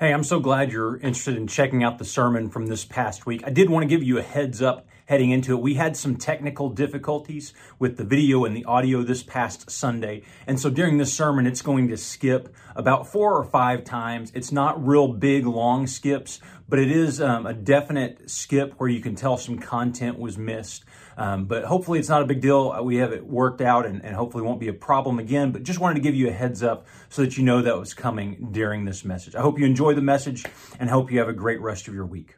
Hey, I'm so glad you're interested in checking out the sermon from this past week. I did want to give you a heads up heading into it. We had some technical difficulties with the video and the audio this past Sunday. And so during this sermon, it's going to skip about four or five times. It's not real big, long skips, but it is um, a definite skip where you can tell some content was missed. Um, but hopefully it's not a big deal. Uh, we have it worked out and, and hopefully won't be a problem again. But just wanted to give you a heads up so that you know that was coming during this message. I hope you enjoy the message and hope you have a great rest of your week.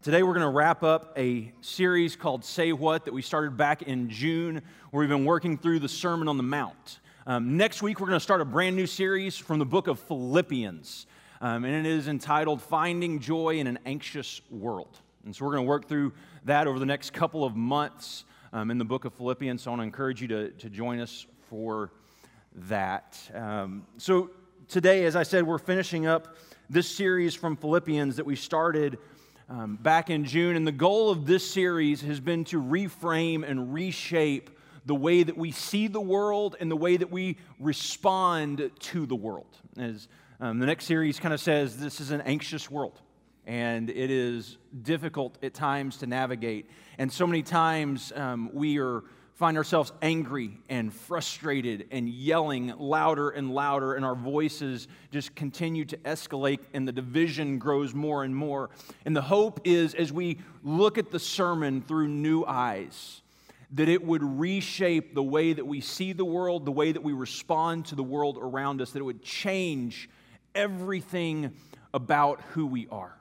Today, we're going to wrap up a series called Say What that we started back in June, where we've been working through the Sermon on the Mount. Um, next week, we're going to start a brand new series from the book of Philippians, um, and it is entitled Finding Joy in an Anxious World. And so, we're going to work through that over the next couple of months um, in the book of Philippians. So, I want to encourage you to, to join us for that. Um, so, today, as I said, we're finishing up this series from Philippians that we started um, back in June. And the goal of this series has been to reframe and reshape the way that we see the world and the way that we respond to the world. As um, the next series kind of says, this is an anxious world. And it is difficult at times to navigate. And so many times um, we are find ourselves angry and frustrated and yelling louder and louder, and our voices just continue to escalate, and the division grows more and more. And the hope is as we look at the sermon through new eyes, that it would reshape the way that we see the world, the way that we respond to the world around us, that it would change everything about who we are.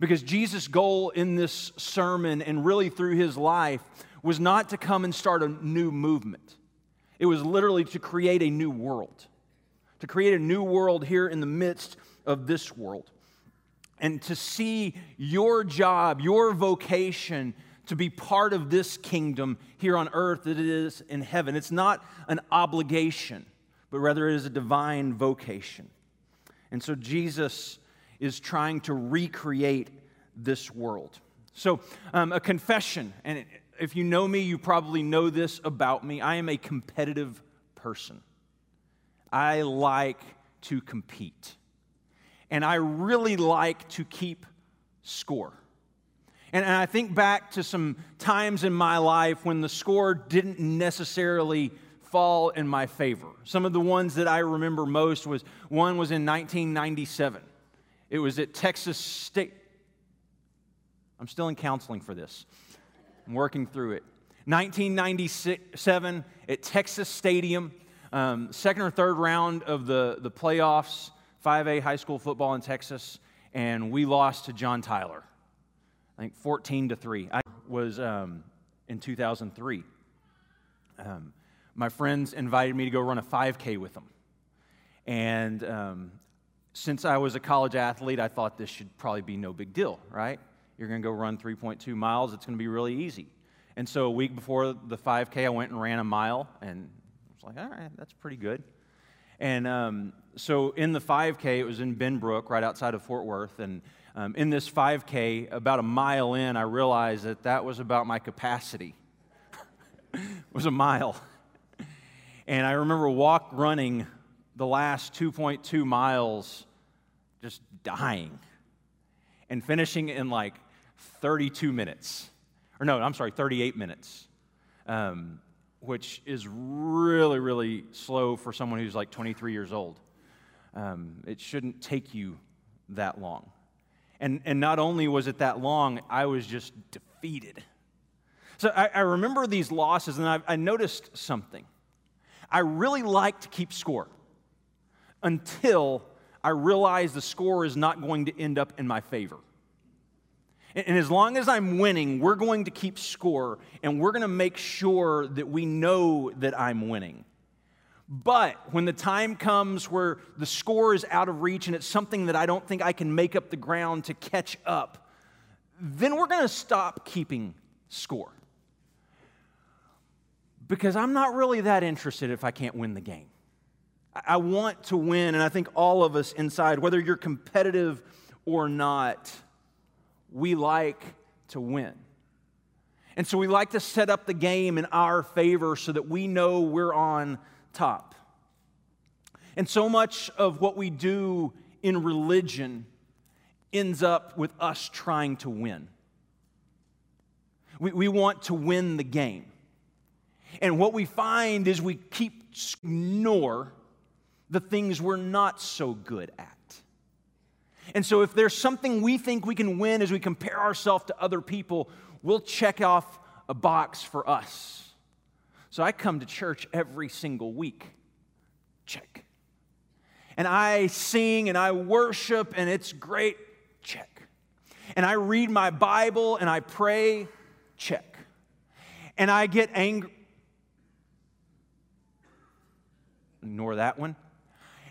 Because Jesus' goal in this sermon and really through his life was not to come and start a new movement, it was literally to create a new world, to create a new world here in the midst of this world. And to see your job, your vocation, to be part of this kingdom here on earth that it is in heaven. It's not an obligation, but rather it is a divine vocation. And so Jesus is trying to recreate this world. So, um, a confession, and if you know me, you probably know this about me. I am a competitive person. I like to compete. And I really like to keep score. And, and I think back to some times in my life when the score didn't necessarily fall in my favor. Some of the ones that I remember most was one was in 1997. It was at Texas State. I'm still in counseling for this. I'm working through it. 1997 at Texas Stadium, um, second or third round of the, the playoffs, 5A high school football in Texas, and we lost to John Tyler. I think 14 to 3. I was um, in 2003. Um, my friends invited me to go run a 5K with them. And um, since I was a college athlete, I thought this should probably be no big deal, right? You're going to go run 3.2 miles. It's going to be really easy. And so a week before the 5K, I went and ran a mile, and I was like, all right, that's pretty good. And um, so in the 5K, it was in Benbrook, right outside of Fort Worth. And um, in this 5K, about a mile in, I realized that that was about my capacity. it was a mile. And I remember walk running the last 2.2 miles, just dying, and finishing in like 32 minutes. Or no, I'm sorry, 38 minutes, um, which is really, really slow for someone who's like 23 years old. Um, it shouldn't take you that long. And, and not only was it that long, I was just defeated. So I, I remember these losses, and I, I noticed something. I really like to keep score until I realize the score is not going to end up in my favor. And as long as I'm winning, we're going to keep score and we're going to make sure that we know that I'm winning. But when the time comes where the score is out of reach and it's something that I don't think I can make up the ground to catch up, then we're going to stop keeping score. Because I'm not really that interested if I can't win the game. I want to win, and I think all of us inside, whether you're competitive or not, we like to win. And so we like to set up the game in our favor so that we know we're on top. And so much of what we do in religion ends up with us trying to win. We, we want to win the game. And what we find is we keep ignore the things we're not so good at. And so, if there's something we think we can win as we compare ourselves to other people, we'll check off a box for us. So, I come to church every single week. Check. And I sing and I worship, and it's great. Check. And I read my Bible and I pray. Check. And I get angry. Ignore that one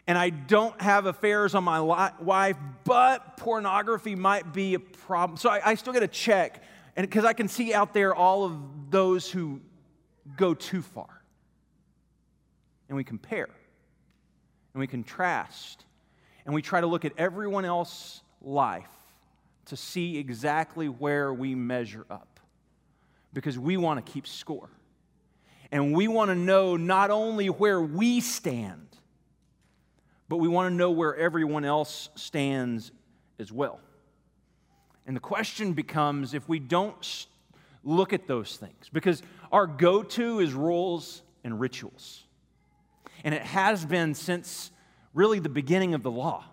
and I don't have affairs on my wife, but pornography might be a problem. So I, I still get a check, and because I can see out there all of those who go too far. And we compare, and we contrast, and we try to look at everyone else's life to see exactly where we measure up because we want to keep score. And we want to know not only where we stand, but we want to know where everyone else stands as well. And the question becomes if we don't look at those things, because our go to is rules and rituals. And it has been since really the beginning of the law.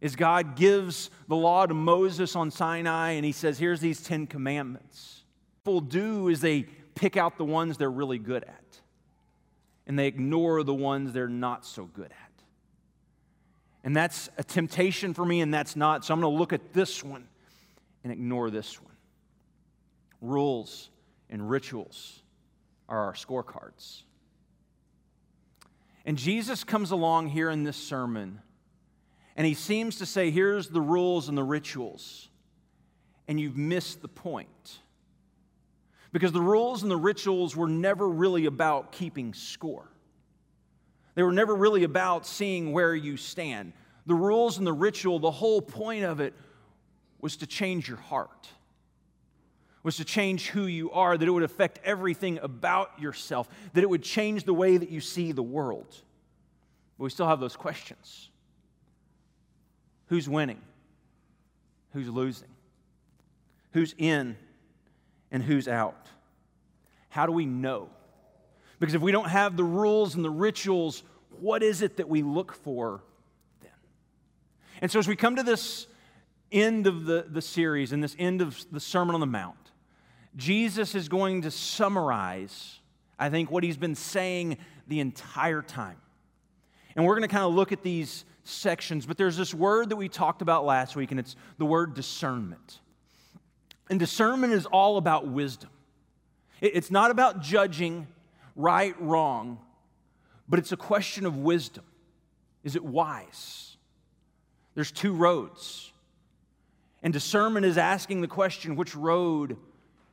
As God gives the law to Moses on Sinai and he says, Here's these Ten Commandments. People do is they pick out the ones they're really good at, and they ignore the ones they're not so good at. And that's a temptation for me, and that's not. So I'm going to look at this one and ignore this one. Rules and rituals are our scorecards. And Jesus comes along here in this sermon, and he seems to say, Here's the rules and the rituals. And you've missed the point. Because the rules and the rituals were never really about keeping score. They were never really about seeing where you stand. The rules and the ritual, the whole point of it was to change your heart, was to change who you are, that it would affect everything about yourself, that it would change the way that you see the world. But we still have those questions who's winning? Who's losing? Who's in and who's out? How do we know? Because if we don't have the rules and the rituals, what is it that we look for then? And so as we come to this end of the, the series and this end of the Sermon on the Mount, Jesus is going to summarize, I think, what he's been saying the entire time. And we're going to kind of look at these sections, but there's this word that we talked about last week, and it's the word discernment. And discernment is all about wisdom. It's not about judging, right, wrong, but it's a question of wisdom. Is it wise? There's two roads. And discernment is asking the question which road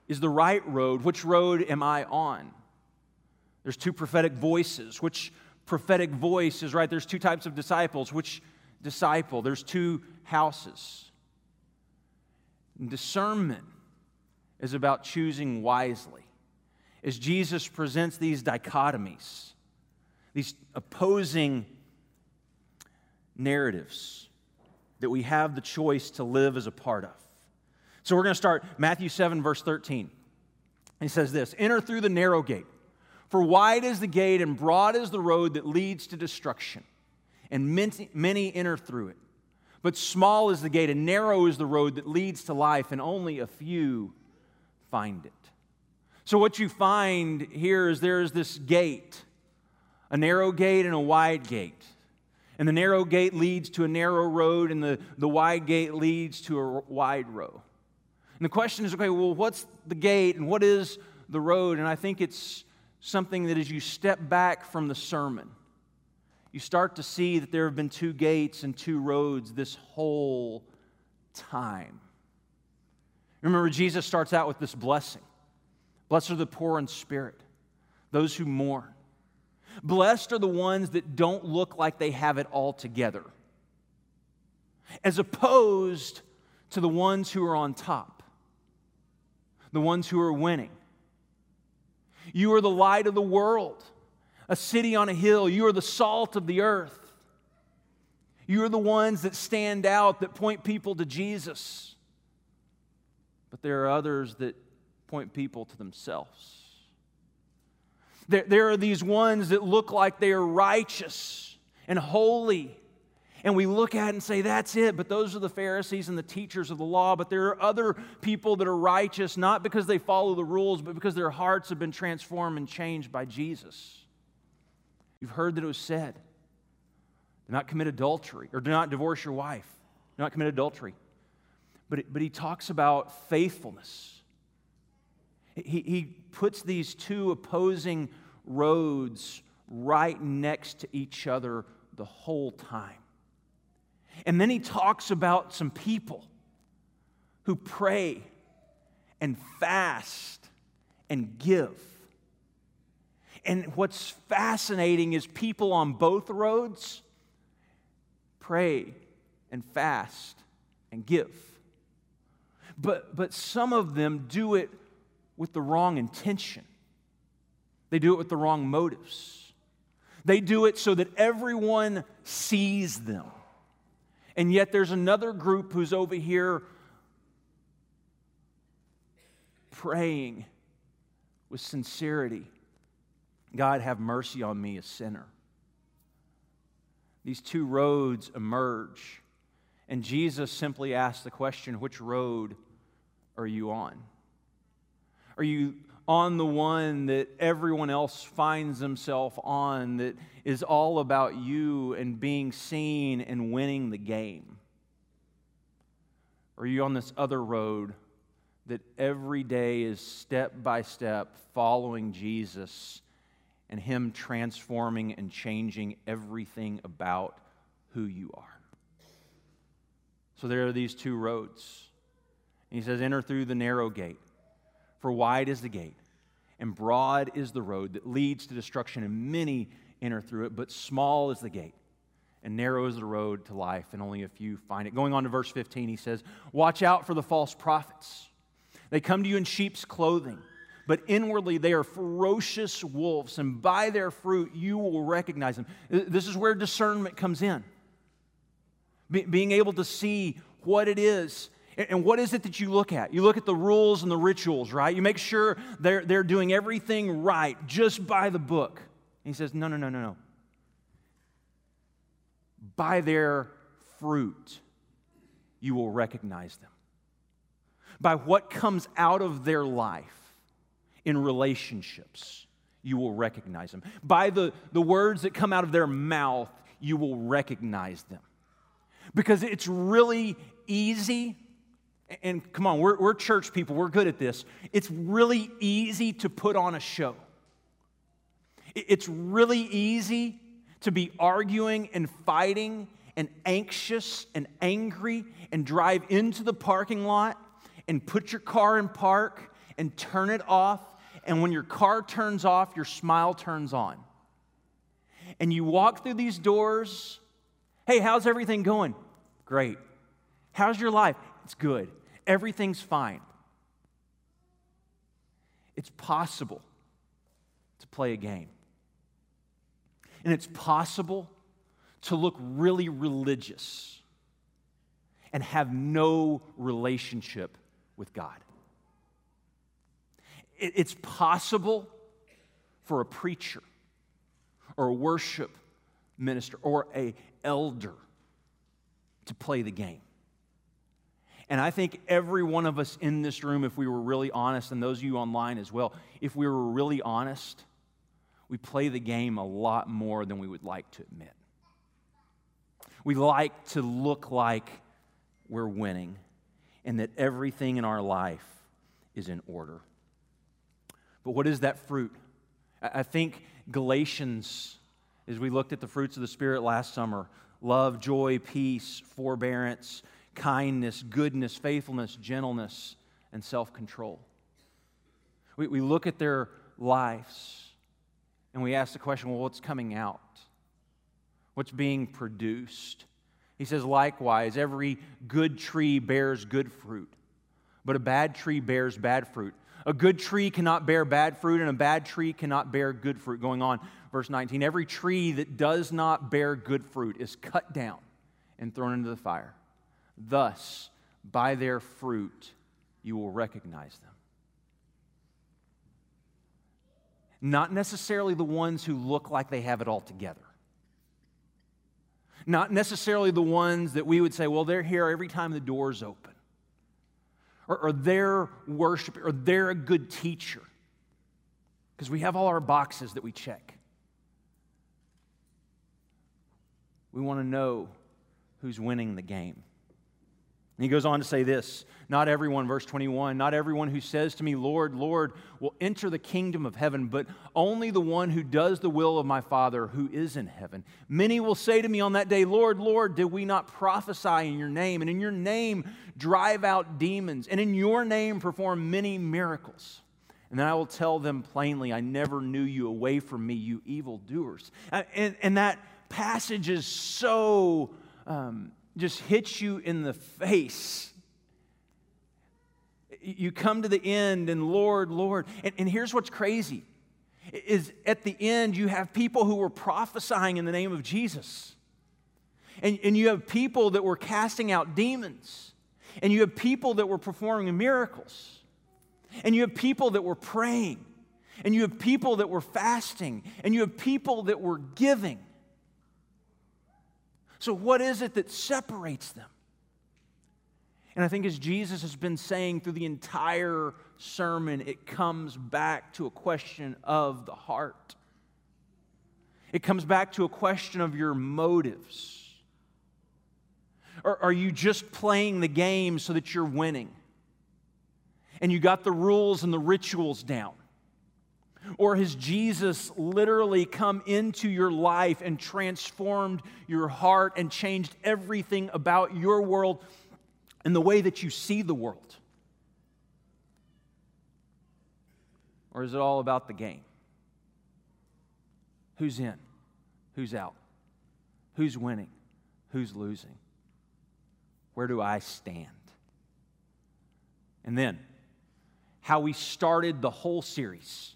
is the right road? Which road am I on? There's two prophetic voices. Which prophetic voice is right? There's two types of disciples. Which disciple? There's two houses. And discernment is about choosing wisely as Jesus presents these dichotomies, these opposing narratives that we have the choice to live as a part of. So we're going to start Matthew 7, verse 13. He says this Enter through the narrow gate, for wide is the gate and broad is the road that leads to destruction, and many, many enter through it. But small is the gate and narrow is the road that leads to life, and only a few find it. So, what you find here is there is this gate, a narrow gate and a wide gate. And the narrow gate leads to a narrow road, and the, the wide gate leads to a wide road. And the question is okay, well, what's the gate and what is the road? And I think it's something that as you step back from the sermon, you start to see that there have been two gates and two roads this whole time. Remember, Jesus starts out with this blessing Blessed are the poor in spirit, those who mourn. Blessed are the ones that don't look like they have it all together, as opposed to the ones who are on top, the ones who are winning. You are the light of the world, a city on a hill. You are the salt of the earth. You're the ones that stand out, that point people to Jesus. But there are others that point people to themselves. There, there are these ones that look like they are righteous and holy. And we look at and say, that's it. But those are the Pharisees and the teachers of the law. But there are other people that are righteous, not because they follow the rules, but because their hearts have been transformed and changed by Jesus. You've heard that it was said do not commit adultery, or do not divorce your wife, do not commit adultery. But, but he talks about faithfulness. He, he puts these two opposing roads right next to each other the whole time. And then he talks about some people who pray and fast and give. And what's fascinating is people on both roads pray and fast and give. But, but some of them do it with the wrong intention, they do it with the wrong motives. They do it so that everyone sees them. And yet there's another group who's over here praying with sincerity God, have mercy on me, a sinner. These two roads emerge, and Jesus simply asks the question which road are you on? Are you on the one that everyone else finds themselves on that is all about you and being seen and winning the game? Are you on this other road that every day is step by step following Jesus and Him transforming and changing everything about who you are? So there are these two roads. And he says, Enter through the narrow gate. For wide is the gate, and broad is the road that leads to destruction, and many enter through it, but small is the gate, and narrow is the road to life, and only a few find it. Going on to verse 15, he says, Watch out for the false prophets. They come to you in sheep's clothing, but inwardly they are ferocious wolves, and by their fruit you will recognize them. This is where discernment comes in. Be- being able to see what it is and what is it that you look at? You look at the rules and the rituals, right? You make sure they're, they're doing everything right just by the book. And he says, No, no, no, no, no. By their fruit, you will recognize them. By what comes out of their life in relationships, you will recognize them. By the, the words that come out of their mouth, you will recognize them. Because it's really easy and come on, we're, we're church people, we're good at this. It's really easy to put on a show. It's really easy to be arguing and fighting and anxious and angry and drive into the parking lot and put your car in park and turn it off. And when your car turns off, your smile turns on. And you walk through these doors. Hey, how's everything going? Great. How's your life? It's good. Everything's fine. It's possible to play a game. And it's possible to look really religious and have no relationship with God. It's possible for a preacher or a worship minister or a elder to play the game. And I think every one of us in this room, if we were really honest, and those of you online as well, if we were really honest, we play the game a lot more than we would like to admit. We like to look like we're winning and that everything in our life is in order. But what is that fruit? I think Galatians, as we looked at the fruits of the Spirit last summer love, joy, peace, forbearance, kindness, goodness, faithfulness, gentleness, and self control. We, we look at their lives and we ask the question well, what's coming out? What's being produced? He says, likewise, every good tree bears good fruit, but a bad tree bears bad fruit. A good tree cannot bear bad fruit, and a bad tree cannot bear good fruit. Going on, verse 19. Every tree that does not bear good fruit is cut down and thrown into the fire. Thus, by their fruit, you will recognize them. Not necessarily the ones who look like they have it all together. Not necessarily the ones that we would say, well, they're here every time the door's open. Or, or they're worship, or they're a good teacher. Because we have all our boxes that we check. We want to know who's winning the game. And he goes on to say this Not everyone, verse 21, not everyone who says to me, Lord, Lord, will enter the kingdom of heaven, but only the one who does the will of my Father who is in heaven. Many will say to me on that day, Lord, Lord, did we not prophesy in your name, and in your name drive out demons, and in your name perform many miracles? And then I will tell them plainly, I never knew you away from me, you evildoers. And, and that passage is so. Um, just hits you in the face. You come to the end, and Lord, Lord. And, and here's what's crazy is at the end, you have people who were prophesying in the name of Jesus. And, and you have people that were casting out demons. And you have people that were performing miracles. And you have people that were praying. And you have people that were fasting. And you have people that were giving. So, what is it that separates them? And I think as Jesus has been saying through the entire sermon, it comes back to a question of the heart. It comes back to a question of your motives. Or are you just playing the game so that you're winning? And you got the rules and the rituals down? Or has Jesus literally come into your life and transformed your heart and changed everything about your world and the way that you see the world? Or is it all about the game? Who's in? Who's out? Who's winning? Who's losing? Where do I stand? And then, how we started the whole series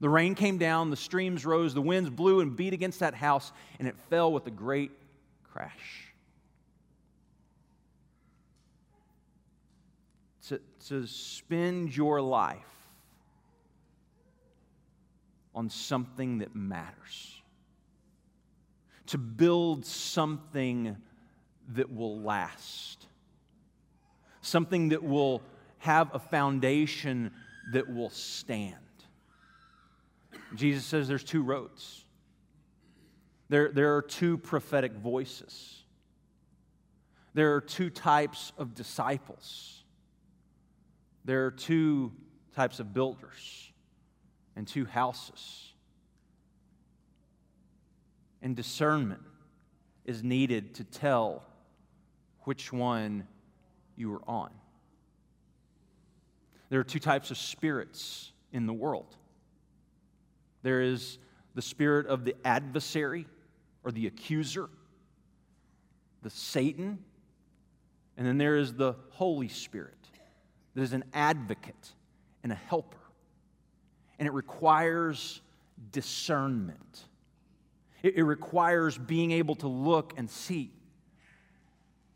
The rain came down, the streams rose, the winds blew and beat against that house, and it fell with a great crash. To, to spend your life on something that matters, to build something that will last, something that will have a foundation that will stand. Jesus says there's two roads. There, there are two prophetic voices. There are two types of disciples. There are two types of builders and two houses. And discernment is needed to tell which one you are on. There are two types of spirits in the world there is the spirit of the adversary or the accuser, the Satan, and then there is the Holy Spirit that is an advocate and a helper. And it requires discernment. It, it, requires being able to look and see.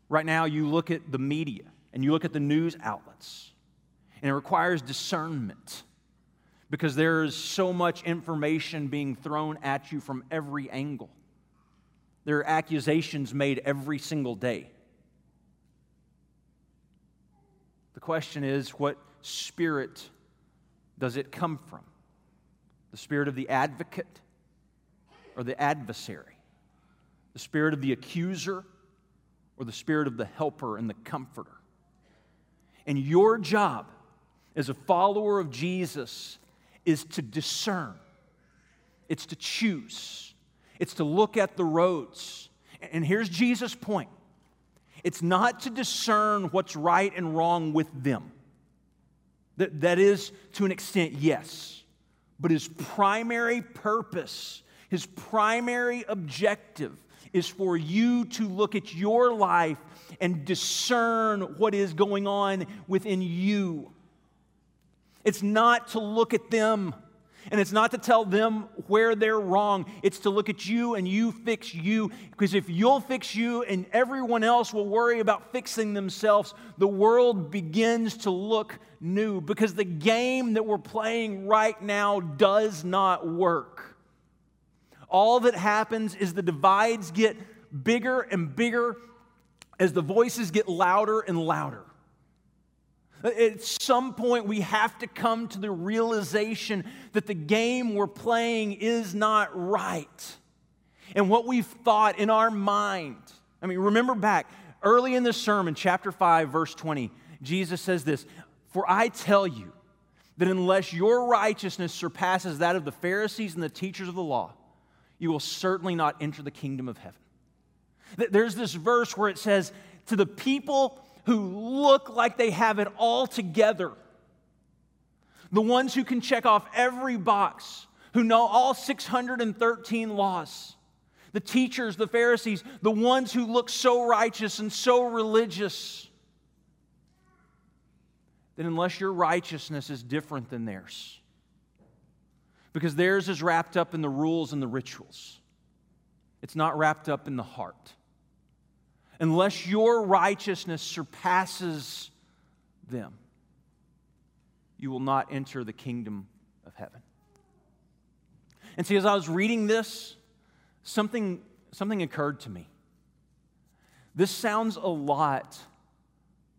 Right now, you look at the media and you look at the news outlets, and it requires discernment because there is so much information being thrown at you from every angle. There are accusations made every single day. The question is what spirit does it come from? The spirit of the advocate or the adversary? The spirit of the accuser or the spirit of the helper and the comforter? And your job as a follower of Jesus is to discern, it's to choose, it's to look at the roads. And here's Jesus' point It's not to discern what's right and wrong with them. That, that is, to an extent, yes. But his primary purpose, his primary objective, is for you to look at your life and discern what is going on within you. It's not to look at them and it's not to tell them where they're wrong, it's to look at you and you fix you. Because if you'll fix you and everyone else will worry about fixing themselves, the world begins to look new. Because the game that we're playing right now does not work. All that happens is the divides get bigger and bigger as the voices get louder and louder. At some point, we have to come to the realization that the game we're playing is not right. And what we've thought in our mind, I mean, remember back early in the sermon, chapter 5, verse 20, Jesus says this For I tell you that unless your righteousness surpasses that of the Pharisees and the teachers of the law, you will certainly not enter the kingdom of heaven. There's this verse where it says, To the people who look like they have it all together, the ones who can check off every box, who know all 613 laws, the teachers, the Pharisees, the ones who look so righteous and so religious, then unless your righteousness is different than theirs, because theirs is wrapped up in the rules and the rituals, it's not wrapped up in the heart unless your righteousness surpasses them, you will not enter the kingdom of heaven. And see, as I was reading this, something, something occurred to me. This sounds a lot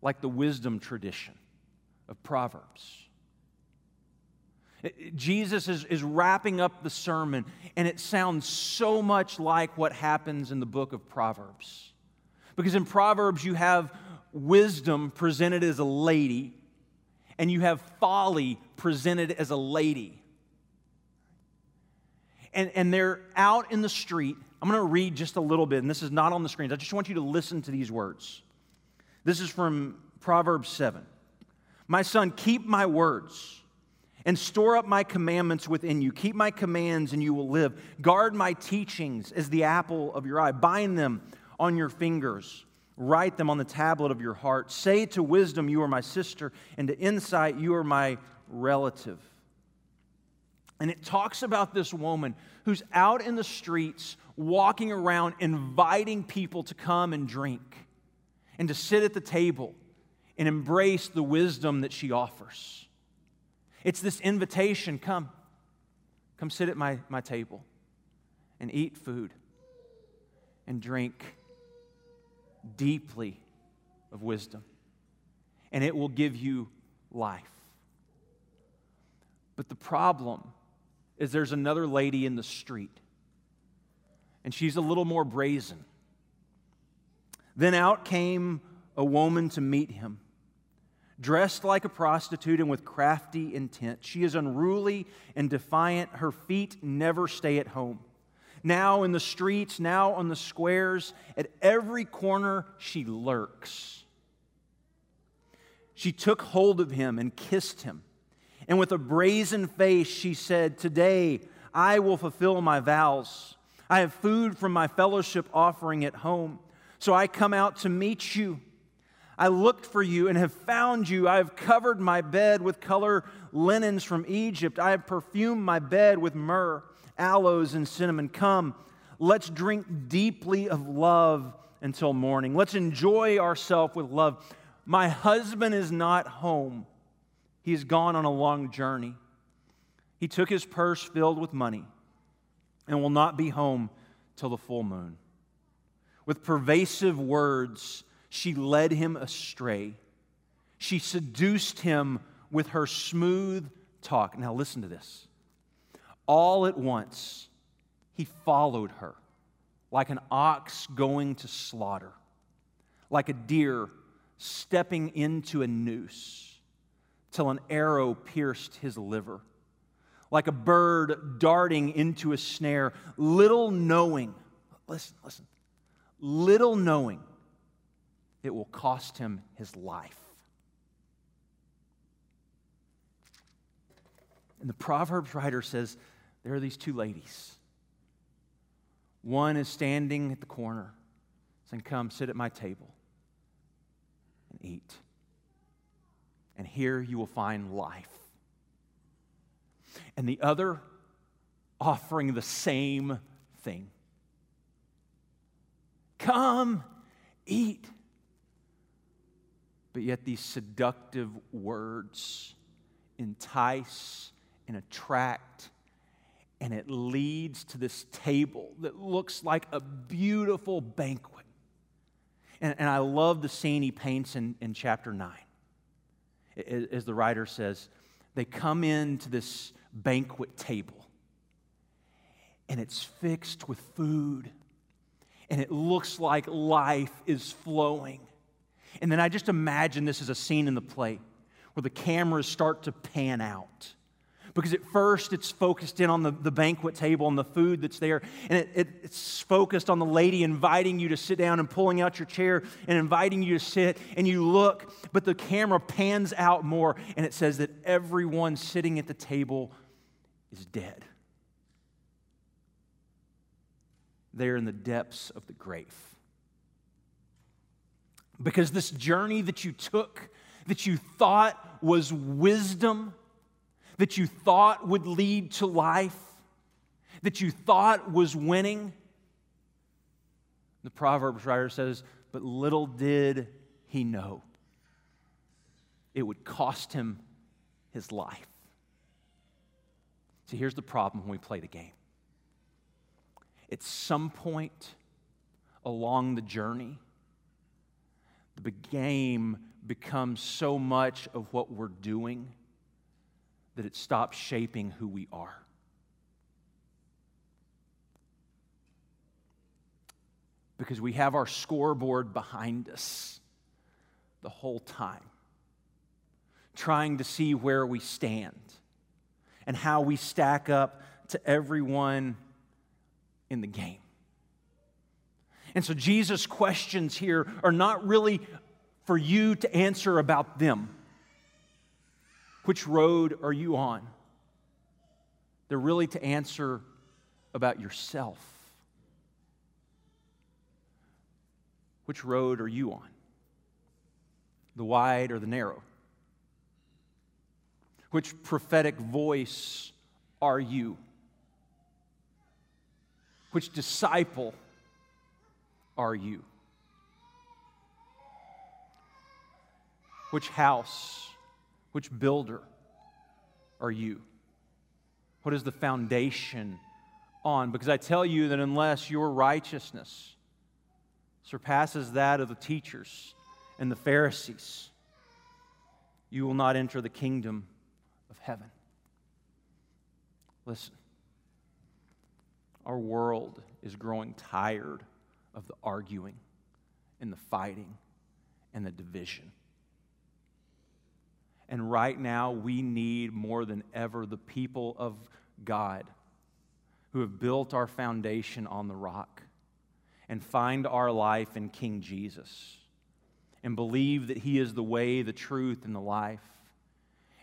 like the wisdom tradition of Proverbs. Jesus is, is wrapping up the sermon, and it sounds so much like what happens in the book of Proverbs. Because in Proverbs, you have wisdom presented as a lady, and you have folly presented as a lady. And, and they're out in the street. I'm going to read just a little bit, and this is not on the screens. I just want you to listen to these words. This is from Proverbs 7. My son, keep my words and store up my commandments within you. Keep my commands, and you will live. Guard my teachings as the apple of your eye. Bind them on your fingers. Write them on the tablet of your heart. Say to wisdom, You are my sister, and to insight, You are my relative. And it talks about this woman who's out in the streets, walking around, inviting people to come and drink and to sit at the table and embrace the wisdom that she offers. It's this invitation come, come sit at my, my table and eat food and drink deeply of wisdom, and it will give you life. But the problem is there's another lady in the street, and she's a little more brazen. Then out came a woman to meet him, dressed like a prostitute and with crafty intent. She is unruly and defiant. Her feet never stay at home now in the streets, now on the squares. At every corner, she lurks. She took hold of him and kissed him. And with a brazen face, she said, Today I will fulfill my vows. I have food from my fellowship offering at home. So I come out to meet you. I looked for you and have found you. I have covered my bed with color linens from Egypt. I have perfumed my bed with myrrh aloes and cinnamon. Come, let's drink deeply of love until morning. Let's enjoy ourselves with love. My husband is not home, he's gone on a long journey. He took his purse filled with money and will not be home till the full moon. With pervasive words, she led him astray. She seduced him with her smooth talk. Now, listen to this all at once, he followed her like an ox going to slaughter, like a deer stepping into a noose till an arrow pierced his liver, like a bird darting into a snare, little knowing, listen, listen, little knowing it will cost him his life. And the Proverbs writer says there are these two ladies. One is standing at the corner saying, Come, sit at my table and eat. And here you will find life. And the other offering the same thing. Come, eat. But yet, these seductive words entice and attract, and it leads to this table that looks like a beautiful banquet. And, and I love the scene he paints in, in chapter 9. As the writer says, they come into this banquet table, and it's fixed with food, and it looks like life is flowing. And then I just imagine this is a scene in the play where the cameras start to pan out because at first it's focused in on the, the banquet table and the food that's there. And it, it, it's focused on the lady inviting you to sit down and pulling out your chair and inviting you to sit. And you look, but the camera pans out more and it says that everyone sitting at the table is dead. They're in the depths of the grave. Because this journey that you took, that you thought was wisdom, that you thought would lead to life, that you thought was winning. The Proverbs writer says, But little did he know it would cost him his life. See, here's the problem when we play the game. At some point along the journey, the game becomes so much of what we're doing that it stops shaping who we are. Because we have our scoreboard behind us the whole time, trying to see where we stand and how we stack up to everyone in the game. And so Jesus' questions here are not really for you to answer about them. Which road are you on? They're really to answer about yourself. Which road are you on? The wide or the narrow? Which prophetic voice are you? Which disciple are you? Which house which builder are you? What is the foundation on? Because I tell you that unless your righteousness surpasses that of the teachers and the Pharisees, you will not enter the kingdom of heaven. Listen, our world is growing tired of the arguing and the fighting and the division. And right now, we need more than ever the people of God who have built our foundation on the rock and find our life in King Jesus and believe that He is the way, the truth, and the life,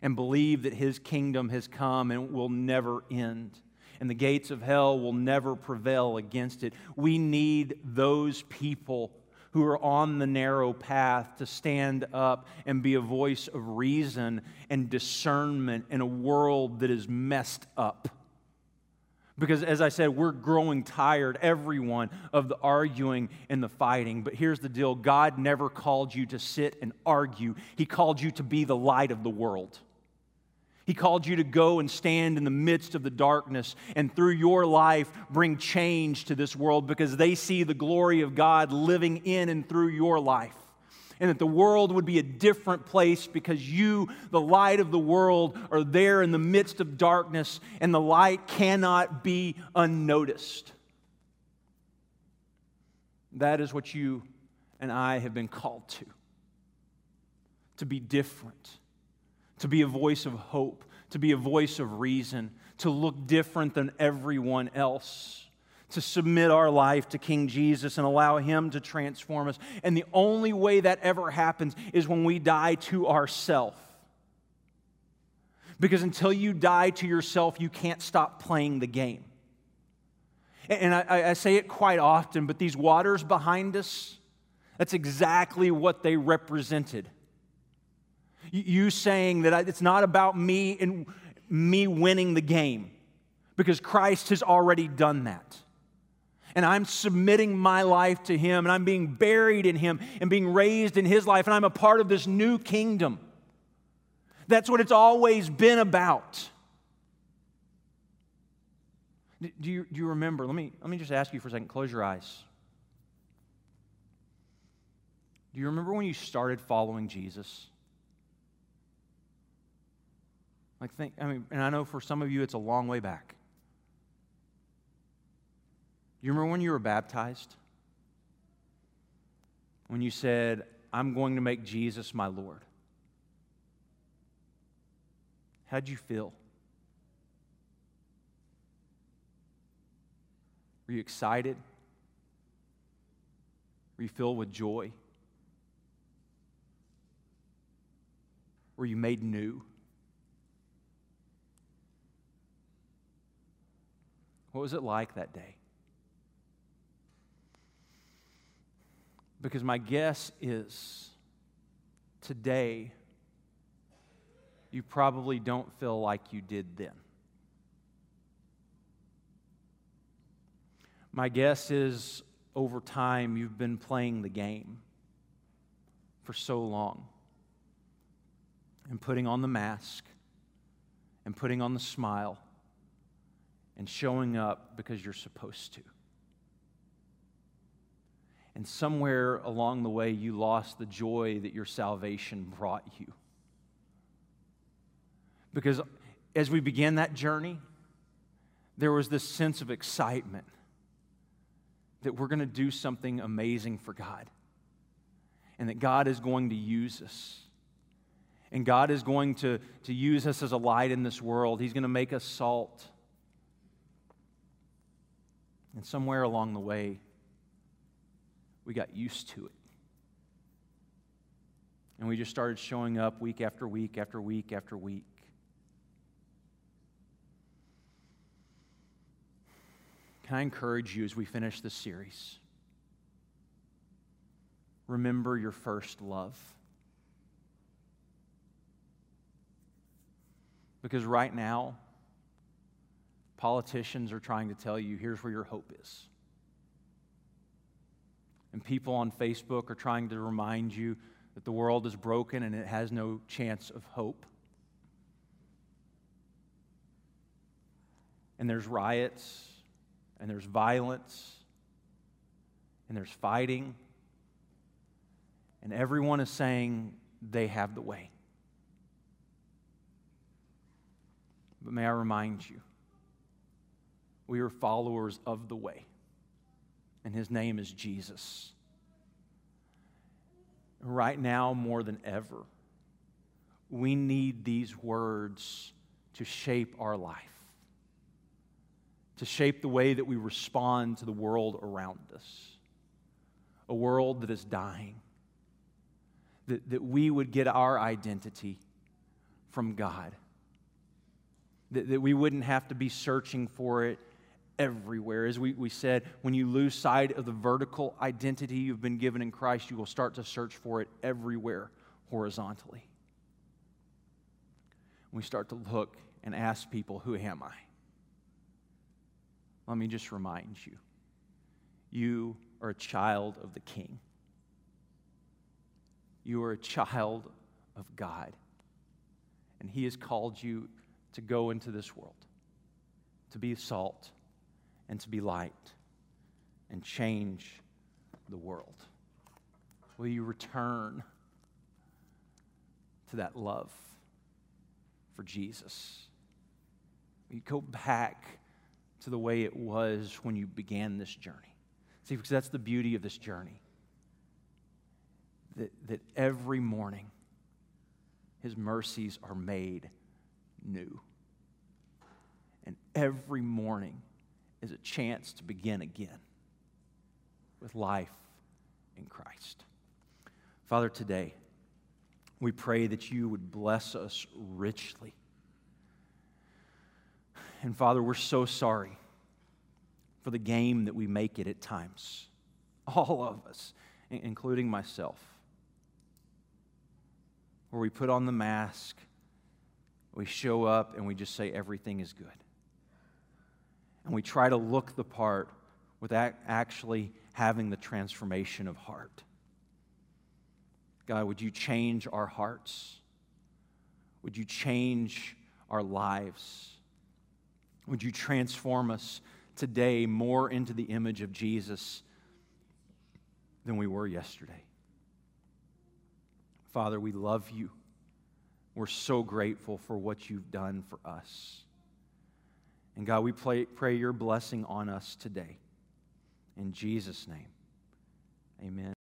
and believe that His kingdom has come and will never end, and the gates of hell will never prevail against it. We need those people who are on the narrow path to stand up and be a voice of reason and discernment in a world that is messed up. Because, as I said, we're growing tired, everyone, of the arguing and the fighting. But here's the deal God never called you to sit and argue, He called you to be the light of the world. He called you to go and stand in the midst of the darkness and through your life bring change to this world because they see the glory of God living in and through your life. And that the world would be a different place because you, the light of the world, are there in the midst of darkness and the light cannot be unnoticed. That is what you and I have been called to to be different to be a voice of hope, to be a voice of reason, to look different than everyone else, to submit our life to King Jesus and allow Him to transform us. And the only way that ever happens is when we die to ourself. Because until you die to yourself, you can't stop playing the game. And I, I, say it quite often, but these waters behind us, that's exactly what they represented. You saying that it's not about me and me winning the game, because Christ has already done that and I'm submitting my life to Him, and I'm being buried in Him and being raised in His life, and I'm a part of this new kingdom. That's what it's always been about. Do you, do you remember? Let me, let me just ask you for a second. Close your eyes. Do you remember when you started following Jesus? Like, think, I mean, and I know for some of you it's a long way back. You remember when you were baptized? When you said, I'm going to make Jesus my Lord. How'd you feel? Were you excited? Were you filled with joy? Were you made new? What was it like that day? Because my guess is today, you probably don't feel like you did then. My guess is over time you've been playing the game for so long and putting on the mask and putting on the smile and showing up because you're supposed to. And somewhere along the way, you lost the joy that your salvation brought you. Because as we began that journey, there was this sense of excitement that we're going to do something amazing for God and that God is going to use us. And God is going to, to use us as a light in this world. He's going to make us salt. And somewhere along the way, we got used to it. And we just started showing up week after week after week after week. Can I encourage you as we finish this series? Remember your first love. Because right now, politicians are trying to tell you here's where your hope is and people on Facebook are trying to remind you that the world is broken and it has no chance of hope. And there's riots, and there's violence, and there's fighting, and everyone is saying they have the way. But may I remind you, we are followers of the way and his name is Jesus. Right now, more than ever, we need these words to shape our life, to shape the way that we respond to the world around us, a world that is dying, that, that we would get our identity from God, that, that we wouldn't have to be searching for it everywhere. As we, we said, when you lose sight of the vertical identity you've been given in Christ, you will start to search for it everywhere horizontally. We start to look and ask people, Who am I? Let me just remind you you are a child of the King, you are a child of God. And He has called you to go into this world, to be salt and to be light and change the world? Will you return to that love for Jesus? Will you go back to the way it was when you began this journey? See, because that's the beauty of this journey. That, that every morning, his mercies are made new. And every morning, is a chance to begin again with life in Christ. Father, today, we pray that you would bless us richly. And Father, we're so sorry for the game that we make it at times. All of us, including myself. Where we put on the mask, we show up, and we just say everything is good. And we try to look the part without actually having the transformation of heart. God, would you change our hearts? Would you change our lives? Would you transform us today more into the image of Jesus than we were yesterday? Father, we love you. We're so grateful for what you've done for us. And God, we pray, pray your blessing on us today. In Jesus' name, amen.